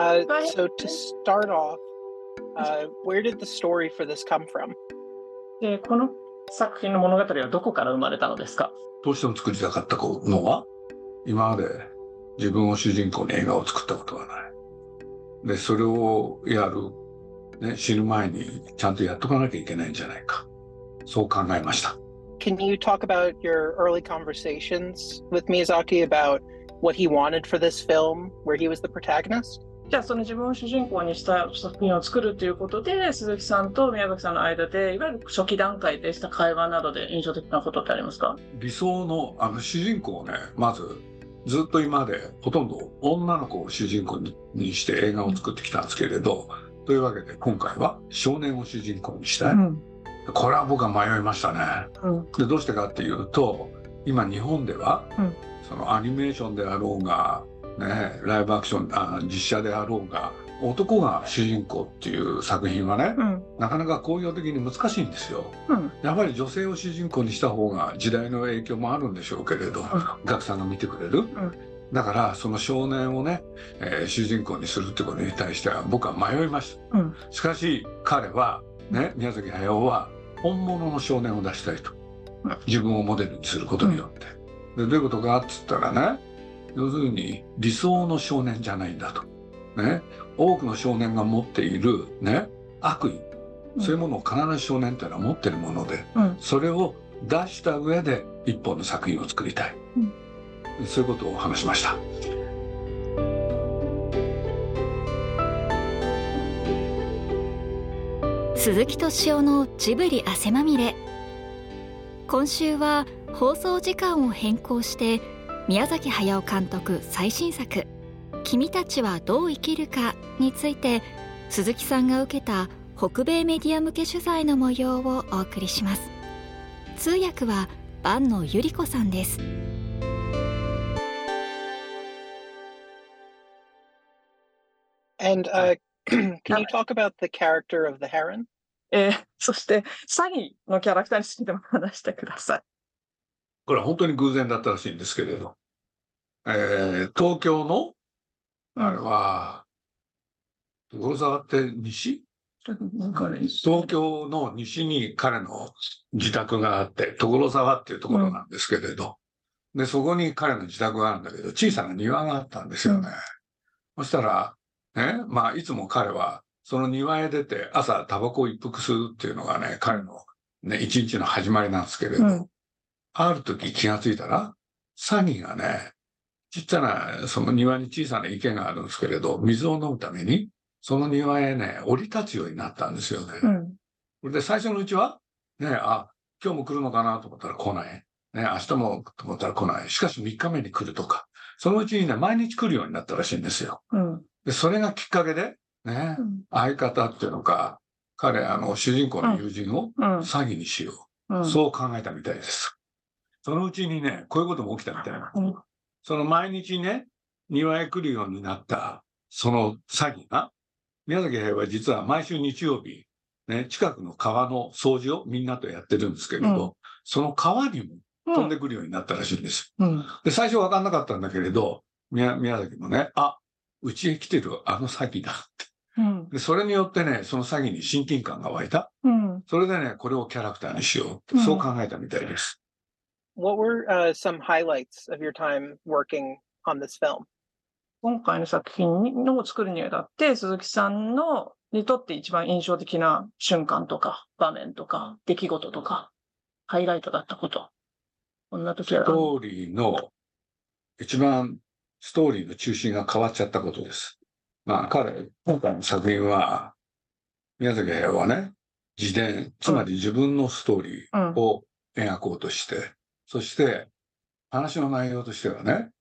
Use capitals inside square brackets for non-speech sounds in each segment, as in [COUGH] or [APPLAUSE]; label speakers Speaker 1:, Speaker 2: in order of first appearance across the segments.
Speaker 1: Uh, so to start off, uh, where did the story for this come from?
Speaker 2: でこの作品の物語はどこから生まれたのですか
Speaker 3: どうしても作りたかったのは、今まで自分を主人公に映画を作ったことがない。で、それをやる、ね、死ぬ前にちゃんとやっとかなきゃいけないんじゃないか。そう考えました。
Speaker 1: Can you talk about your early conversations with Miyazaki about what he wanted for this film, where he was the protagonist?
Speaker 2: じゃあその自分を主人公にした作品を作るということで鈴木さんと宮崎さんの間でいわゆる初期段階でした会話などで印象的なことってありますか？
Speaker 3: 理想のあの主人公をね、まずずっと今までほとんど女の子を主人公ににして映画を作ってきたんですけれど、というわけで今回は少年を主人公にしたい。
Speaker 2: ん
Speaker 3: これは僕は迷いましたね。
Speaker 2: うん
Speaker 3: でどうしてかっていうと今日本では、
Speaker 2: うん
Speaker 3: そのアニメーションであろうが、ね、ライブアクションあ実写であろうが男が主人公っていう作品はね、
Speaker 2: うん
Speaker 3: なかなか工業的に難しいんですよ。
Speaker 2: うん
Speaker 3: やっぱり女性を主人公にした方が時代の影響もあるんでしょうけれど、お客さんが見てくれる。だからその少年をね、えー主人公にするってことに対しては僕は迷いました。
Speaker 2: うん
Speaker 3: しかし彼はね宮崎駿は本物の少年を出したいと
Speaker 2: うん
Speaker 3: 自分をモデルにすることによって、でどういうことかっつったらね要するに理想の少年じゃないんだと。ね。多くの少年が持っているね。悪意。
Speaker 2: うん。
Speaker 3: そういうものを必ず少年っていうのは持ってるもので
Speaker 2: うん。
Speaker 3: それを出した上で一本の作品を作りたい、そういうことを話しました。
Speaker 4: 鈴木敏夫のジブリ汗まみれ。今週は放送時間を変更して宮崎駿監督最新作「君たちはどう生きるか」について鈴木さんが受けた北米メディア向け取材の模様をお送りします。通訳は坂野由里子さんです。
Speaker 1: And uh, [COUGHS] can you talk about the character of the heron?
Speaker 2: えーそして詐欺のキャラクターについても話してください。
Speaker 3: これは本当に偶然だったらしいんですけれど、えー東京の、あ。れは、所沢って西？東京の西に彼の自宅があって、所沢っていうところなんですけれど、で、そこに彼の自宅があるんだけど、小さな庭があったんですよね。そしたら、ね、まあ、いつも彼は、その庭へ出て朝タバコを一服するっていうのがね、彼のね、一日の始まりなんですけれど、
Speaker 2: うん。
Speaker 3: ある時気がついたら、サギがね、ちっちゃな、その庭に小さな池があるんですけれど、水を飲むために、その庭へね、降り立つようになったんですよね。
Speaker 2: うん
Speaker 3: それで最初のうちは、ね、あ、今日も来るのかなと思ったら来ない。ね、明日もと思ったら来ない。しかし3日目に来るとか、そのうちにね、毎日来るようになったらしいんですよ。
Speaker 2: うん
Speaker 3: で、それがきっかけで、ね、
Speaker 2: うん
Speaker 3: 相方っていうのか、彼、あの、主人公の友人を
Speaker 2: うん
Speaker 3: 詐欺にしよう。
Speaker 2: うん
Speaker 3: そう考えたみたいです。そのうちにね、こういうことも起きたみたいな。
Speaker 2: うん
Speaker 3: その毎日ね、庭へ来るようになった、その詐欺が、宮崎駿は実は毎週日曜日、ね、近くの川の掃除をみんなとやってるんですけれど、
Speaker 2: うん
Speaker 3: その川にも飛んでくるようになったらしいんです。
Speaker 2: うん
Speaker 3: で、最初分かんなかったんだけれど、宮宮崎もね、あ、うちへ来てるあの詐欺だって。
Speaker 2: うん
Speaker 3: で、それによってね、その詐欺に親近感が湧いた。
Speaker 2: うん
Speaker 3: それでね、これをキャラクターにしようって、
Speaker 2: うん
Speaker 3: そう考えたみたいです。
Speaker 1: What were uh, some highlights of your time working on this film?
Speaker 2: 今回の作品の作るにあたって鈴木さんのにとって一番印象的な瞬間とか場面とか出来事とかハイライトだったことこんな時は
Speaker 3: ストーリーの、一番ストーリーの中心が変わっちゃったことです。まあ彼、今回の作品は、宮崎駿はね、自伝、つまり自分のストーリーを描こうとして、そして話の内容としてはね、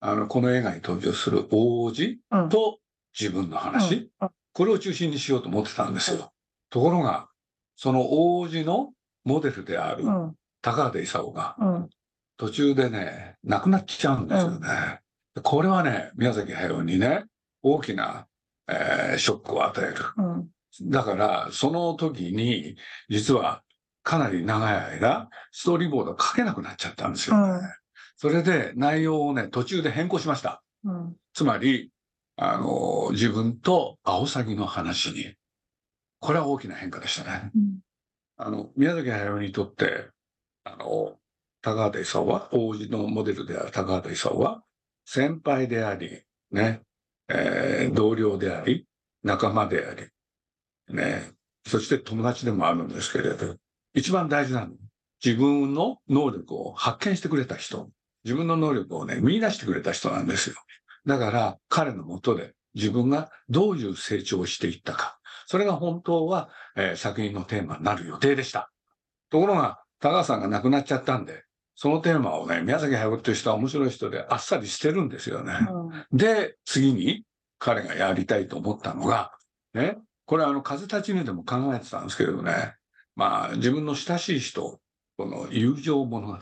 Speaker 3: あの、この映画に登場する大王子
Speaker 2: うん。
Speaker 3: と自分の話、
Speaker 2: うん。
Speaker 3: これを中心にしようと思ってたんですよ。ところが、その大王子のモデルである
Speaker 2: うん。
Speaker 3: 高畑勲が、
Speaker 2: うん。
Speaker 3: 途中でね、亡くなっちゃうんですよね。これはね、宮崎駿にね、大きな、えーショックを与える。
Speaker 2: うん。
Speaker 3: だから、その時に、実はかなり長い間、ストーリーボードを書けなくなっちゃったんですよね。
Speaker 2: うん
Speaker 3: それで内容をね、途中で変更しました。
Speaker 2: うん
Speaker 3: つまり、あの、自分とアオサギの話に、これは大きな変化でしたね。
Speaker 2: うん
Speaker 3: あの、宮崎駿にとって、あの、高畑勲は、王子のモデルである高畑勲は、先輩であり、ね、えー同僚であり、仲間であり、ね、そして友達でもあるんですけれど、一番大事なの、自分の能力を発見してくれた人、自分の能力をね、見出してくれた人なんですよ。だから、彼のもとで自分がどういう成長をしていったか、それが本当は、えー作品のテーマになる予定でした。ところが、高橋さんが亡くなっちゃったんで、そのテーマをね、宮崎駿という人は面白い人であっさりしてるんですよね。で、次に彼がやりたいと思ったのが、ね、これはあの、風立ちぬでも考えてたんですけれどね、まあ、自分の親しい人、この友情物語、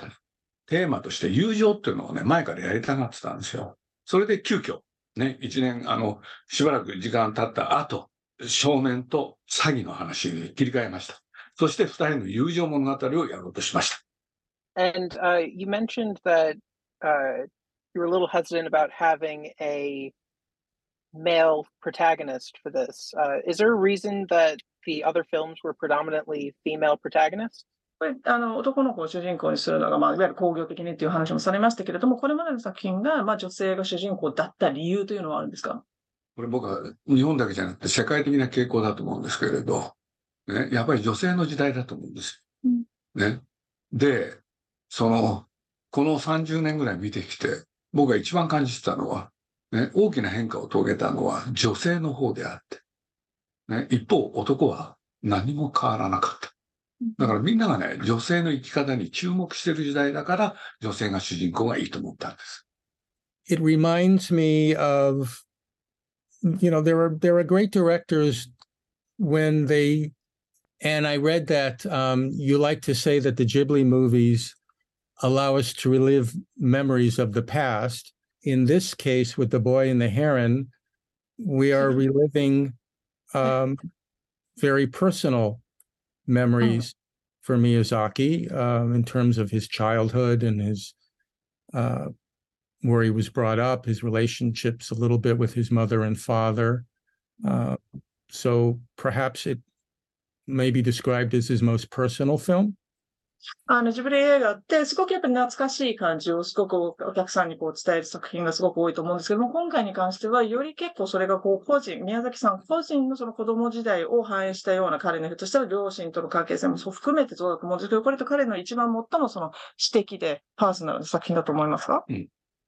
Speaker 3: テーマとして友情っていうのをね、前からやりたがってたんですよ。それで急遽、ね、一年、あの、しばらく時間経った後、少年と詐欺の話に切り替えました。そして二人の友情物語をやろうとしました。
Speaker 1: And uh, you mentioned that uh, you were a little hesitant about having a male protagonist for this. Uh, is there a reason that the other films were predominantly female protagonists?
Speaker 2: これ、あの、男の子を主人公にするのが、まあ、いわゆる工業的にっていう話もされましたけれども、これまでの作品が、まあ、女性が主人公だった理由というのはあるんですか？
Speaker 3: これ僕は日本だけじゃなくて世界的な傾向だと思うんですけれど、ね、やっぱり女性の時代だと思うんですよ。ね。で、その、この30年ぐらい見てきて、僕が一番感じてたのは、ね、大きな変化を遂げたのは女性の方であって、ね、一方男は何も変わらなかった。だからみんながね、女性の生き方に注目してる時代だから、女性が主人公がいいと思ったんです。
Speaker 5: it reminds me of you know there are there are great directors when they and i read that um, you like to say that the ghibli movies allow us to relive memories of the past in this case with the boy and the heron we are reliving um, very personal memories for miyazaki um, in terms of his childhood and his uh, where he was brought up, his relationships a little bit with his mother and father. Uh, so perhaps it may be described as his most personal film.
Speaker 2: あの、ジブリ映画って、すごくやっぱり懐かしい感じをすごくお客さんにこう伝える作品がすごく多いと思うんですけども、今回に関しては、より結構それがこう個人、宮崎さん個人のその子供時代を反映したような彼のひょっとしたら両親との関係性もそう含めてそうだと思うんですけど、これと彼の一番最もその私的でパーソナルな作品だと思いますか？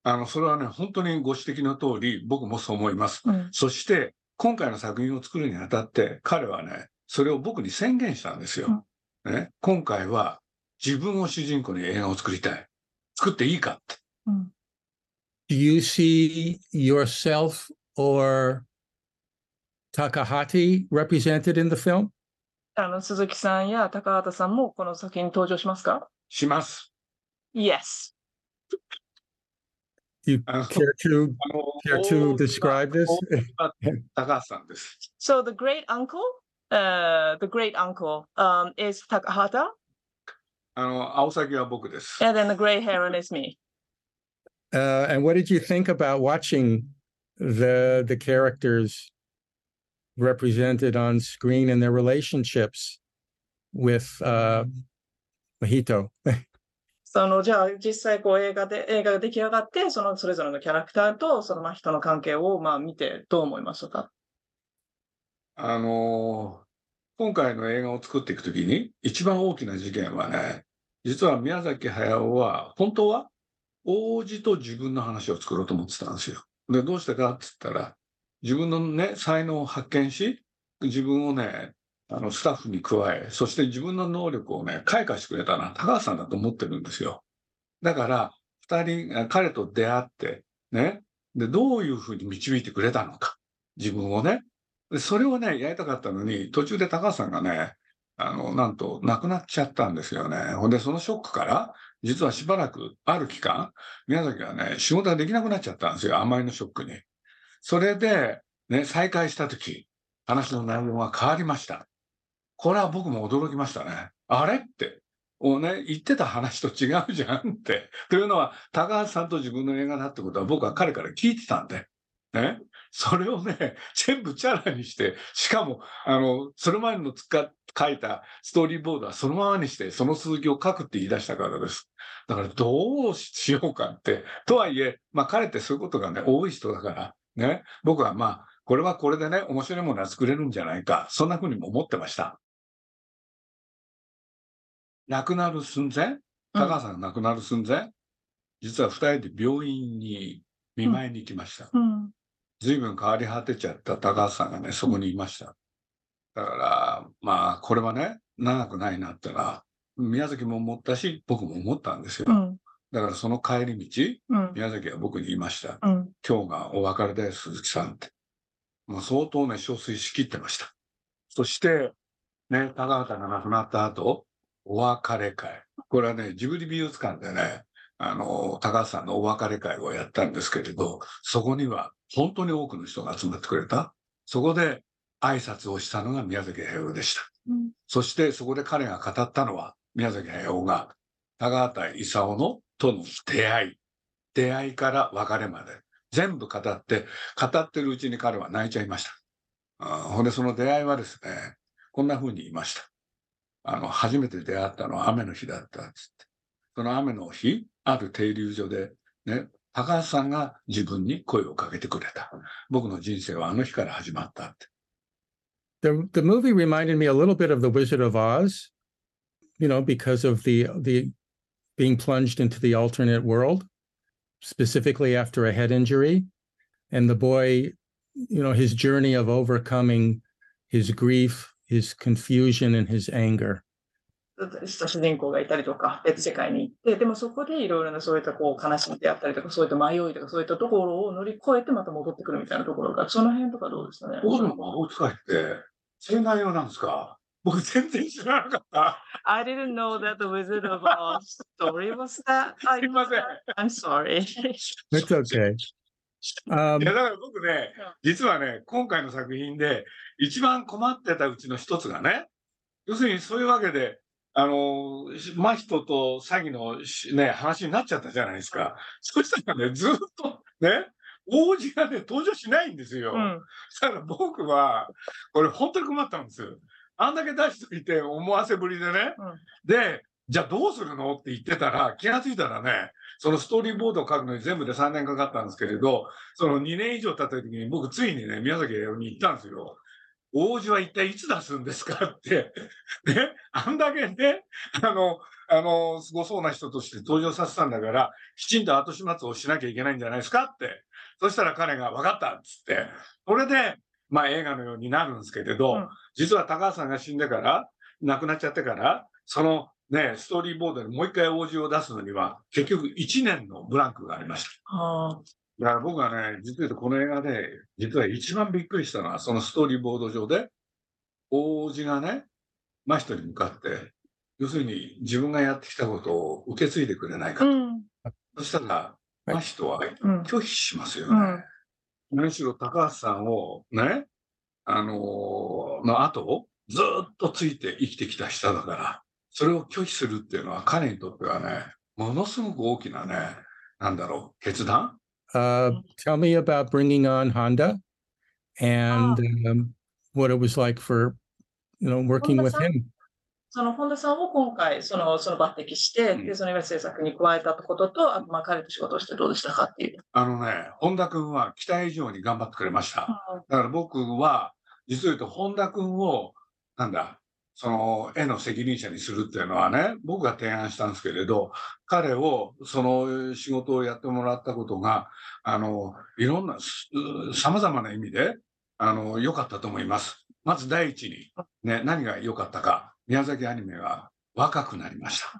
Speaker 3: あの、それはね、本当にご指摘の通り、僕もそう思います。
Speaker 2: うん。
Speaker 3: そして、今回の作品を作るにあたって、彼はね、それを僕に宣言したんですよ。ね、今回は自分を主人公に映画を作りたい。作っていいかって。
Speaker 2: うん。
Speaker 5: Do you see yourself or Takahati represented in the film?
Speaker 2: あの、鈴木さんや高畑さんもこの作品に登場しますか
Speaker 3: します。
Speaker 2: ?Yes.
Speaker 5: You care to care to describe this?
Speaker 3: 高橋さんです。
Speaker 2: So the great uncle, uh, the great uncle, um, is Takahata,
Speaker 3: あの、青崎は僕です。
Speaker 2: and then the gray heron is me. [LAUGHS]
Speaker 5: Uh, and what did you think about watching the the characters represented on screen and their relationships with uh, Mahito? [LAUGHS]
Speaker 2: その、じゃあ、実際こう映画で、映画が出来上がって、そのそれぞれのキャラクターと、そのまあ人の関係をまあ見て、どう思いましたか
Speaker 3: あの 今回の映画を作っていくときに、一番大きな事件はね、実は宮崎駿は、本当は王子と自分の話を作ろうと思ってたんですよ。で、どうしてかって言ったら、自分のね、才能を発見し、自分をね、あの、スタッフに加え、そして自分の能力をね、開花してくれたのは高橋さんだと思ってるんですよ。だから、二人、あ彼と出会って、ね、で、どういうふうに導いてくれたのか、自分をね。でそれをね、やりたかったのに、途中で高橋さんがね、あの、なんと亡くなっちゃったんですよね。ほんで、そのショックから、実はしばらく、ある期間、宮崎はね、仕事ができなくなっちゃったんですよ。あまりのショックに。それで、ね、再会したとき、話の内容が変わりました。これは僕も驚きましたね。あれって。もうね、言ってた話と違うじゃんって。というのは、高橋さんと自分の映画だってことは僕は彼から聞いてたんで。ね。それをね、全部チャラにして、しかも、あの、それまでの使書いたストーリーボードはそのままにして、その続きを書くって言い出したからです。だからどうしようかって。とはいえ、まあ彼ってそういうことがね、多い人だから、ね。僕はまあ、これはこれでね、面白いものは作れるんじゃないか。そんな風にも思ってました。亡くなる寸前？高橋さんが亡くなる寸前、実は二人で病院に見舞いに行きました。
Speaker 2: うん。
Speaker 3: 随分変わり果てちゃった高橋さんがね、そこにいました。だから、まあ、これはね、長くないなってのは、宮崎も思ったし、僕も思ったんですよ。
Speaker 2: うん。
Speaker 3: だからその帰り道、
Speaker 2: うん。
Speaker 3: 宮崎は僕に言いました。
Speaker 2: うん。
Speaker 3: 今日がお別れだよ、鈴木さんって。もう相当ね、憔悴しきってました。そして、ね、高畑が亡くなった後、お別れ会。これはね、ジブリ美術館でね、あの、高畑さんのお別れ会をやったんですけれど、そこには本当に多くの人が集まってくれた。そこで挨拶をしたのが宮崎駿でした。
Speaker 2: うん。
Speaker 3: そしてそこで彼が語ったのは、宮崎駿が高畑勲のとの出会い。出会いから別れまで。全部語って、語ってるうちに彼は泣いちゃいました。あーほんで、その出会いはですね、こんな風に言いました。あの、初めて出会ったのは雨の日だったっつって。その雨の日、ある停留所で、ね、高橋さんが自分に声をかけてくれた。僕の人生はあの日から始まったって。
Speaker 5: The the movie reminded me a little bit of The Wizard of Oz, you know, because of the the being plunged into the alternate world, specifically after a head injury, and the boy, you know, his journey of overcoming his grief, his confusion, and his anger.
Speaker 2: した主人公がいたりとか、別世界に行って、でもそこでいろいろなそういったこう悲しみであったりとか、そういった迷いとか、そういったところを乗り越えてまた戻ってくるみたいなところが、その辺とかどうですかね？
Speaker 3: 僕の魔法使いって、そういう内容なんですか？僕全然知らなかった。
Speaker 2: I didn't know that the Wizard of Oz story was that.
Speaker 3: すいません。
Speaker 2: I'm sorry.
Speaker 5: It's okay.
Speaker 3: い
Speaker 5: Um,
Speaker 3: や、だから僕ね、実はね、今回の作品で一番困ってたうちの一つがね、要するにそういうわけで、あの、真人と詐欺のしね、話になっちゃったじゃないですか。そしたらね、ずっとね、王子がね、登場しないんですよ。
Speaker 2: うん。
Speaker 3: だから僕は、これ本当に困ったんですよ。あんだけ出しといて思わせぶりでね。
Speaker 2: うん
Speaker 3: で、じゃあどうするのって言ってたら、気がついたらね、そのストーリーボードを書くのに全部で3年かかったんですけれど、その2年以上経った時に僕ついにね、宮崎駿に言ったんですよ。王子は一体いつ出すんですかって。[LAUGHS] ね、あんだけね、あの、あの、すごそうな人として登場させたんだから、きちんと後始末をしなきゃいけないんじゃないですかって。そしたら彼が分かったっつって。それで、まあ映画のようになるんですけれど、
Speaker 2: うん
Speaker 3: 実は高橋さんが死んでから、亡くなっちゃってから、そのね、ストーリーボードにもう一回王子を出すのには、結局1年のブランクがありました。
Speaker 2: ああ。
Speaker 3: だから僕はね、実は言うとこの映画で、実は一番びっくりしたのは、そのストーリーボード上で、王子がね、真人に向かって、要するに自分がやってきたことを受け継いでくれないかと。
Speaker 2: うん。
Speaker 3: そしたら、
Speaker 5: はい
Speaker 3: 真人は
Speaker 2: うん。
Speaker 3: 拒否しますよね。
Speaker 2: うん。
Speaker 3: むしろ高橋さんをね、あのーの後をずーっとついて生きてきた人だから、それを拒否するっていうのは彼にとってはね、ものすごく大きなね、なんだろう、決断
Speaker 5: uh, tell me about bringing on Honda and um, what it was like for, you know, working with him.
Speaker 2: その本田さんを今回、その、その抜擢して、
Speaker 3: うん
Speaker 2: で、そのいわゆる制作に加えたことと、あと、まあ、彼と仕事をしてどうでしたかっていう。
Speaker 3: あのね、本田君は期待以上に頑張ってくれました。だから僕は、実を言うと本田君を、なんだ、その絵の責任者にするっていうのはね、僕が提案したんですけれど、彼を、その仕事をやってもらったことが、あの、いろんな、す様々な意味で、あの、良かったと思います。まず第一に、ね、何が良かったか、宮崎アニメは若くなりました。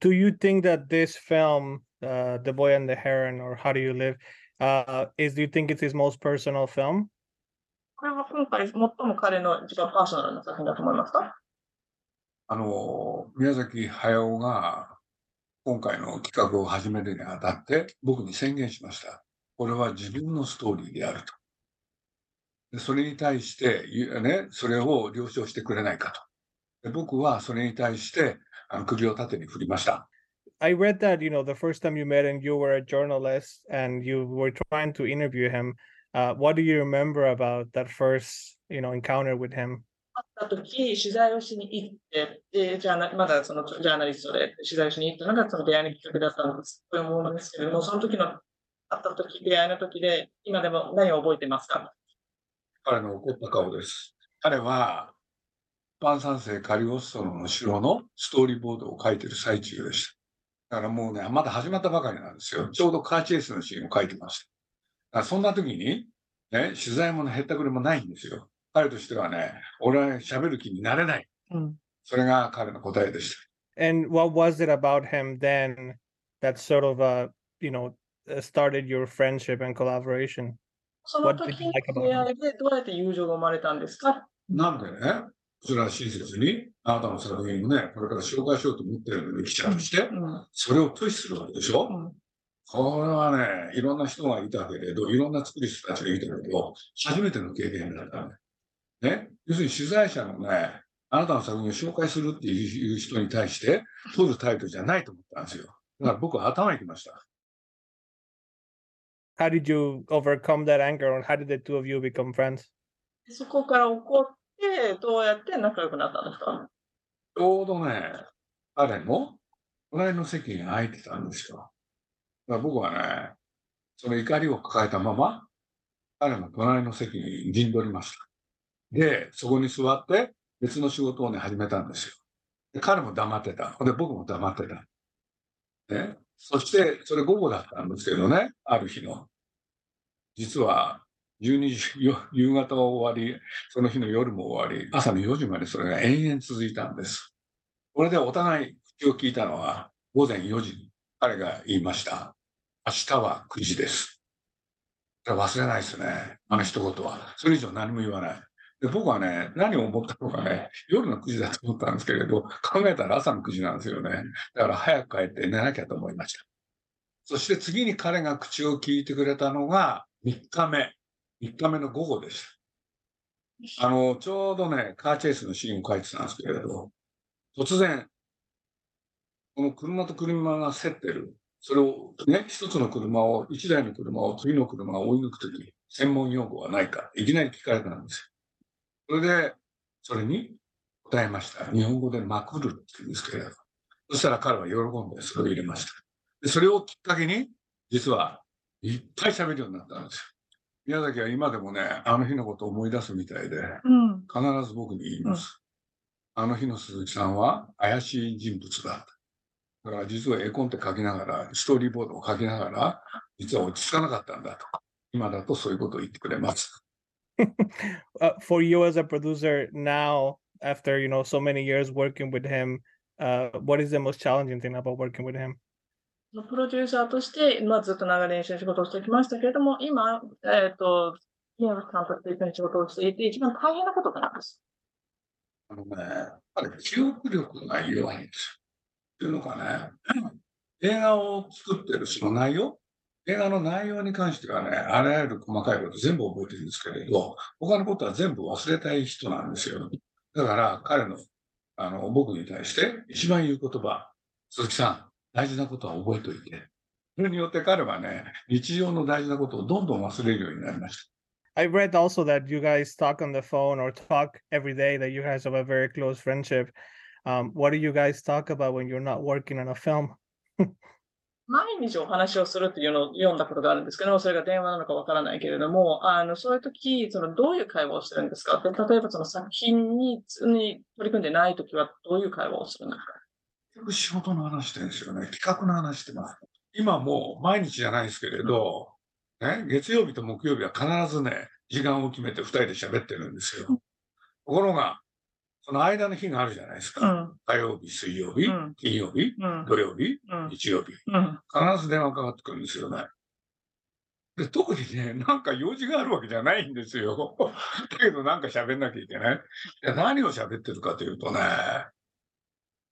Speaker 6: do you think that this film, uh, The Boy and the Heron, or How Do You Live, uh, is do you think it's his most personal film?
Speaker 2: これは今回、最も彼の一番パーソナルな作品だと思いますか？
Speaker 3: あの、宮崎駿が今回の企画を始めるにあたって僕に宣言しました。これは自分のストーリーであると。でそれに対して、ね、それを了承してくれないかと。で僕はそれに対してあの首を縦に振りました。
Speaker 6: I read that, you know, the first time you met him, you were a journalist and you were trying to interview him. Uh, what do you remember about that first, you know, encounter with him?
Speaker 2: 会った時、取材をしに行って、で、ジャーナまだそのジャーナリストで取材をしに行ったのがその出会いのきっかけだったんです。と思うんですけれども、その時の、会った時、出会いの時で、今でも何を覚えてますか？
Speaker 3: 彼の怒った顔です。彼は、一般三世カリオストロの城のストーリーボードを書いてる最中でした。だからもうね、まだ始まったばかりなんですよ。ちょうどカーチェイスのシーンを書いてました。だからそんな時に、ね、取材もへったくれもないんですよ。彼としてはね、俺は喋る気になれない。
Speaker 2: うん。
Speaker 3: それが彼の答えでした。
Speaker 6: And what was it about him then that sort of, uh, you know, uh, started your friendship and collaboration?
Speaker 2: その時
Speaker 6: about
Speaker 2: 出会いでどうやって友情が生まれたんですか？
Speaker 3: なんでね、こちら親切に、あなたの作品をね、これから紹介しようと思ってるのに記者として、
Speaker 2: うん。
Speaker 3: それを拒否するわけでしょ、
Speaker 2: うん
Speaker 3: これはね、いろんな人がいたけれど、いろんな作り人たちがいたけど、初めての経験だったね。ね。要するに取材者のね、あなたの作品を紹介するっていう人に対して、取るタイプじゃないと思ったんですよ。だから僕は頭にきました。
Speaker 6: How did you overcome that anger, or how did the two of you become friends?
Speaker 2: そこから怒って、どうやって仲良くなったんですか？
Speaker 3: ちょうどね、彼の隣の席に空いてたんですよ。だから僕はね、その怒りを抱えたまま、彼の隣の席に陣取りました。で、そこに座って別の仕事をね、始めたんですよ。で彼も黙ってた。で、僕も黙ってた。ね。そして、それ午後だったんですけどね、ある日の。実は、12時、[LAUGHS] 夕方は終わり、その日の夜も終わり、朝の4時までそれが延々続いたんです。これでお互い口を聞いたのは午前4時に彼が言いました。明日は9時です。忘れないですね。あの一言は。それ以上何も言わない。で僕はね、何を思ったのかね、夜の9時だと思ったんですけれど、考えたら朝の9時なんですよね。だから早く帰って寝なきゃと思いました。そして次に彼が口を聞いてくれたのが3日目。3日目の午後でした。あの、ちょうどね、カーチェイスのシーンを書いてたんですけれど、突然、この車と車が競ってる。それをね、一つの車を、一台の車を次の車が追い抜くときに、専門用語はないか、いきなり聞かれたんですよ。それで、それに答えました。日本語でまくるって言うんですけれど。そしたら彼は喜んでそれを入れました。でそれをきっかけに、実はいっぱい喋るようになったんですよ。宮崎は今でもね、あの日のことを思い出すみたいで、
Speaker 2: うん。
Speaker 3: 必ず僕に言います。あの日の鈴木さんは怪しい人物だ。だから実は絵コンテ書きながら、ストーリーボードを書きながら、実は落ち着かなかったんだと。今だとそういうことを言ってくれます。[LAUGHS]
Speaker 6: uh, for you as a producer now, after you know so many years working with him, uh, what is the most challenging thing about working with him?
Speaker 2: プロデューサーとして、まあ、ずっと長年一緒に仕事をしてきましたけれども、今、えっ、と、宮崎監督と一緒に仕事をしていて、一番大変なことがなんです。
Speaker 3: あのね、彼、記憶力が弱いんですよ。っていうのかね、映画を作ってるその内容、 [CLEARS THROAT] 映画の内容に関してはね、あらゆる細かいこと全部覚えてるんですけれど、他のことは全部忘れたい人なんですよ。だから彼の、あの、僕に対して一番言う言葉、鈴木さん、大事なことは覚えておいて。それによって彼はね、日常の大事なことをどんどん忘れるようになりました。
Speaker 6: I read also that you guys talk on the phone or talk every day, that you guys have a very close friendship. Um, what do you guys talk about when you're not working on a film?
Speaker 2: 毎日お話をするっていうのを読んだことがあるんですけど、それが電話なのかわからないけれども、あの、そういう時、その、どういう会話をしてるんですか？で例えばその作品に、に取り組んでない時はどういう会話をするんですか？
Speaker 3: 結局仕事の話してるんですよね。企画の話してます。今もう毎日じゃないですけれど、ね、月曜日と木曜日は必ずね、時間を決めて二人で喋ってるんですよ。ところが、その間の日があるじゃないですか。
Speaker 2: うん、
Speaker 3: 火曜日、水曜日
Speaker 2: うん、
Speaker 3: 金曜日、
Speaker 2: うん、
Speaker 3: 土曜日、
Speaker 2: うん、
Speaker 3: 日曜日。
Speaker 2: うん。
Speaker 3: 必ず電話かかってくるんですよね。で特にね、なんか用事があるわけじゃないんですよ。[LAUGHS] だけどなんか喋んなきゃいけない。いや何を喋ってるかというとね、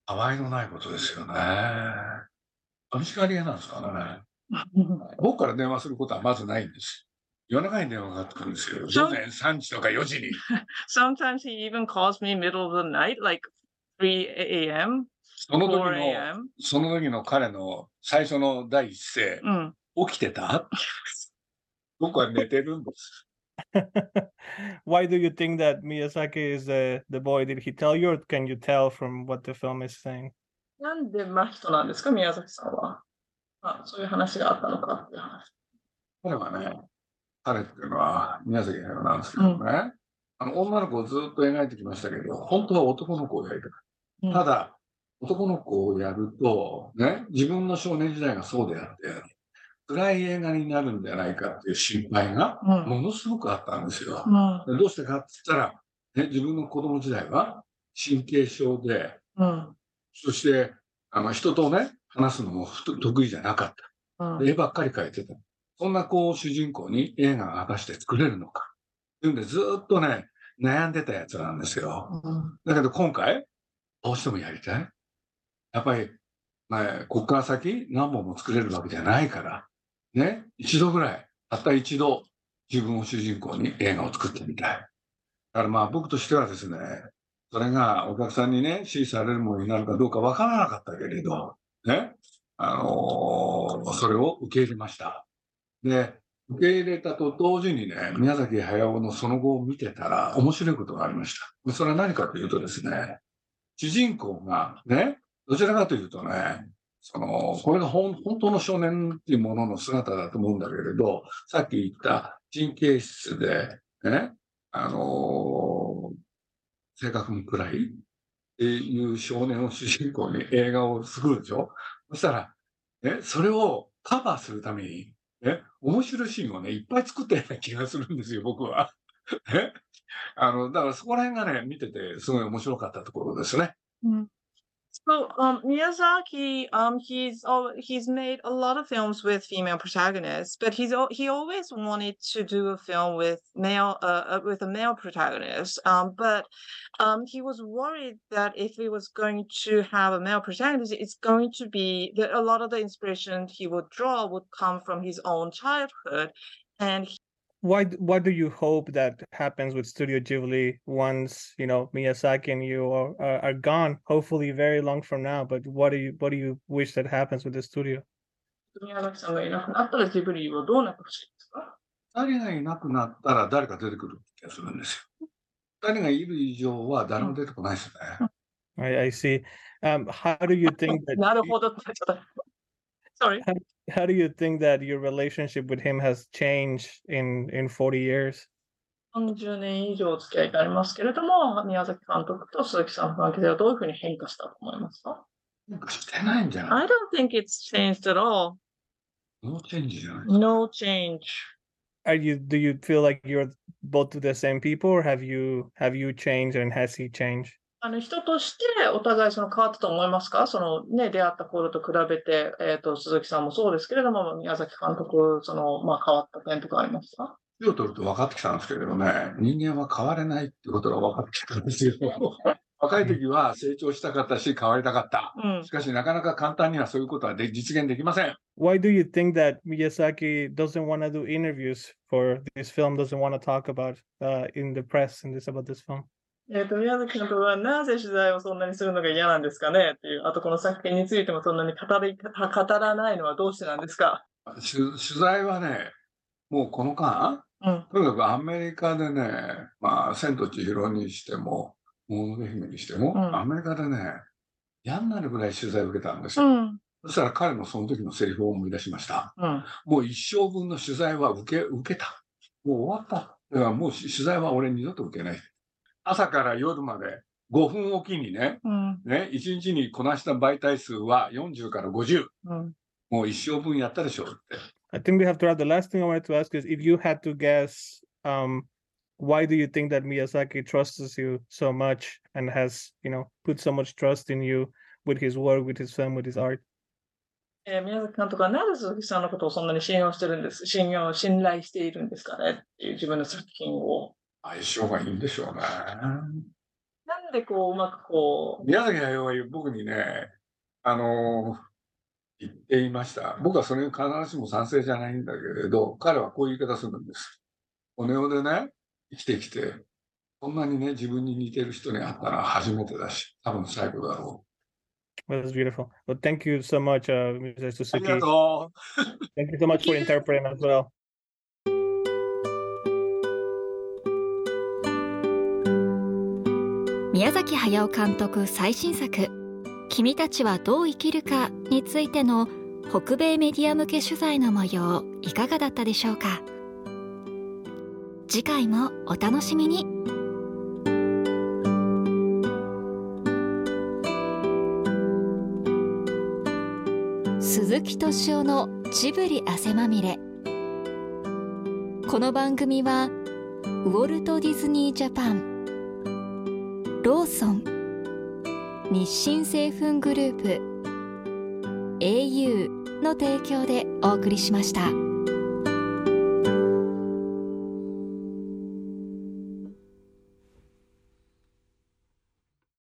Speaker 3: たわいのないことですよね。寂しがり屋なんですかね。[LAUGHS] 僕から電話することはまずないんです。夜中に電話がかかってくるんですよ。午前3時とか4時に。
Speaker 2: Sometimes he even calls me middle of the night, like 3 a.m.,
Speaker 3: その時
Speaker 2: 4
Speaker 3: の、
Speaker 2: a.m.
Speaker 3: その時の彼の最初の第一声、
Speaker 2: うん。
Speaker 3: 起きてた僕は寝てるんです。
Speaker 6: Why do you think that Miyazaki is the the boy? Did he tell you, or can you tell from what the film is saying?
Speaker 2: なんで真人なんですか、宮崎さんは。まあ、そういう話があったのかっていう話。
Speaker 3: 彼はね、彼っていうのは宮崎駿なんですけどね、あの女の子をずっと描いてきましたけど、本当は男の子をやりたかった。
Speaker 2: うん
Speaker 3: ただ、男の子をやると、ね、自分の少年時代がそうであって、辛い映画になるんじゃないかっていう心配が
Speaker 2: うん。
Speaker 3: ものすごくあったんですよ。
Speaker 2: うん。
Speaker 3: でどうしてかって言ったら、ね、自分の子供時代は神経症で、
Speaker 2: うん。
Speaker 3: そして、あの、人とね、話すのも得意じゃなかった。
Speaker 2: うん。
Speaker 3: 絵ばっかり描いてた。そんな子を主人公に映画が果たして作れるのか。っていうんでずーっとね、悩んでたやつなんですよ。
Speaker 2: うん
Speaker 3: だけど今回、どうしてもやりたい。やっぱり、まあ、こっから先何本も作れるわけじゃないから、ね、一度ぐらい、たった一度、自分を主人公に映画を作ってみたい。だからまあ僕としてはですね、それがお客さんにね、支持されるものになるかどうかわからなかったけれど、ね、あのーそれを受け入れました。で、受け入れたと同時にね、宮崎駿のその後を見てたら面白いことがありました。それは何かというとですね、主人公がね、どちらかというとね、その、これが本当の少年っていうものの姿だと思うんだけれど、さっき言った神経質で、ね、あの性格も暗いっていう少年を主人公に映画を作るでしょ？そしたら、ね、それをカバーするために、ね、面白いシーンをね、いっぱい作ったような気がするんですよ、僕は。ね。[LAUGHS] あの、だからそこら辺がね、見ててすごい面白かったところですね。
Speaker 2: So um, Miyazaki, um, he's he's made a lot of films with female protagonists, but he's he always wanted to do a film with male uh, uh, with a male protagonist. Um, but um, he was worried that if he was going to have a male protagonist, it's going to be that a lot of the inspiration he would draw would come from his own childhood, and
Speaker 6: Why d- what do you hope that happens with Studio Ghibli once you know Miyazaki and you are, are, are gone? Hopefully, very long from now. But what do you what do you wish that happens with the studio?
Speaker 2: 宮崎さんがいなくなったらジブリはどうなってほしいですか
Speaker 3: 二人がいなくなったら誰か出てくる気がするんですよ。二人がいる以上は誰も出てこないですね。
Speaker 6: I, I see. Um, how do you think that? [LAUGHS]
Speaker 2: なるほどってちょっと Sorry.
Speaker 6: How do you think that your relationship with him has changed in in forty years?
Speaker 2: 30年以上お付き合いがありますけれども、宮崎監督と鈴木さんの関係性はどういうふうに変化したと思いますか
Speaker 3: なんかしてないんじゃない
Speaker 2: ?I don't think it's changed at all.
Speaker 3: ノーチェンジじゃない
Speaker 2: No change.
Speaker 6: Are you do you feel like you're both the same people, or have you have you changed and has he changed?
Speaker 2: あの人としてお互いその変わったと思いますか？そのね、出会った頃と比べて、えっ、と、鈴木さんもそうですけれども、宮崎監督、その、まあ変わった点とかありますか？
Speaker 3: 年を取ると分かってきたんですけれどね、人間は変われないってことが分かってきたんですよ。[LAUGHS] 若い時は成長したかったし、変わりたかった。
Speaker 2: うん
Speaker 3: し。かし、なかなか簡単にはそういうことはで実現できません。
Speaker 6: Why do you think that Miyazaki doesn't want to do interviews for this film? Doesn't want to talk about uh, in the press and this about this film?
Speaker 2: えっ、と、宮崎監督はなぜ取材をそんなにするのが嫌なんですかね？っていう、あとこの作品についてもそんなに語り、語らないのはどうしてなんですか？
Speaker 3: 取取材はね、もうこの間、
Speaker 2: うん。
Speaker 3: とにかくアメリカでね、まあ、千と千尋にしても、ものの姫にしても、
Speaker 2: うん
Speaker 3: アメリカでね、嫌になるぐらい取材を受けたんですよ。
Speaker 2: うん。
Speaker 3: そしたら彼のその時のセリフを思い出しました。
Speaker 2: うん。
Speaker 3: もう一生分の取材は受け、受けた。もう終わった。だからもうし取材は俺二度と受けない。朝から夜まで5分おきにね、
Speaker 2: うん。
Speaker 3: ね、1日にこなした媒体数は40から50。
Speaker 2: うん。
Speaker 3: もう一生分やったでしょうって。
Speaker 6: I think we have to wrap. The last thing I wanted to ask is if you had to guess, um, why do you think that Miyazaki trusts you so much and has, you know, put so much trust in you with his work, with his film, with his art?
Speaker 2: えー宮崎監督はなぜ鈴木さんのことをそんなに信用してるんです、信用、信頼しているんですかねっていう自分の作品を。
Speaker 3: 相性がいいんでしょうね。
Speaker 2: なんでこう、うまくこう、
Speaker 3: 宮崎駿は僕にね、あの言っていました。僕はそれに必ずしも賛成じゃないんだけれど、彼はこういう言い方するんです。おネオでね、生きてきて、こんなにね、自分に似てる人に会ったのは初めてだし、多分最後だろ
Speaker 6: Well, that's beautiful. Well, thank you so much, uh, Mr.
Speaker 3: う。あり
Speaker 6: Suzuki.
Speaker 3: がとう。
Speaker 6: Thank you so much for interpreting as well.
Speaker 4: 宮崎駿監督最新作「君たちはどう生きるか」についての北米メディア向け取材の模様いかがだったでしょうか。次回もお楽しみに。鈴木敏夫のジブリ汗まみれ。この番組はウォルト・ディズニー・ジャパン。ローソン日清製粉グループ au の提供でお送りしました。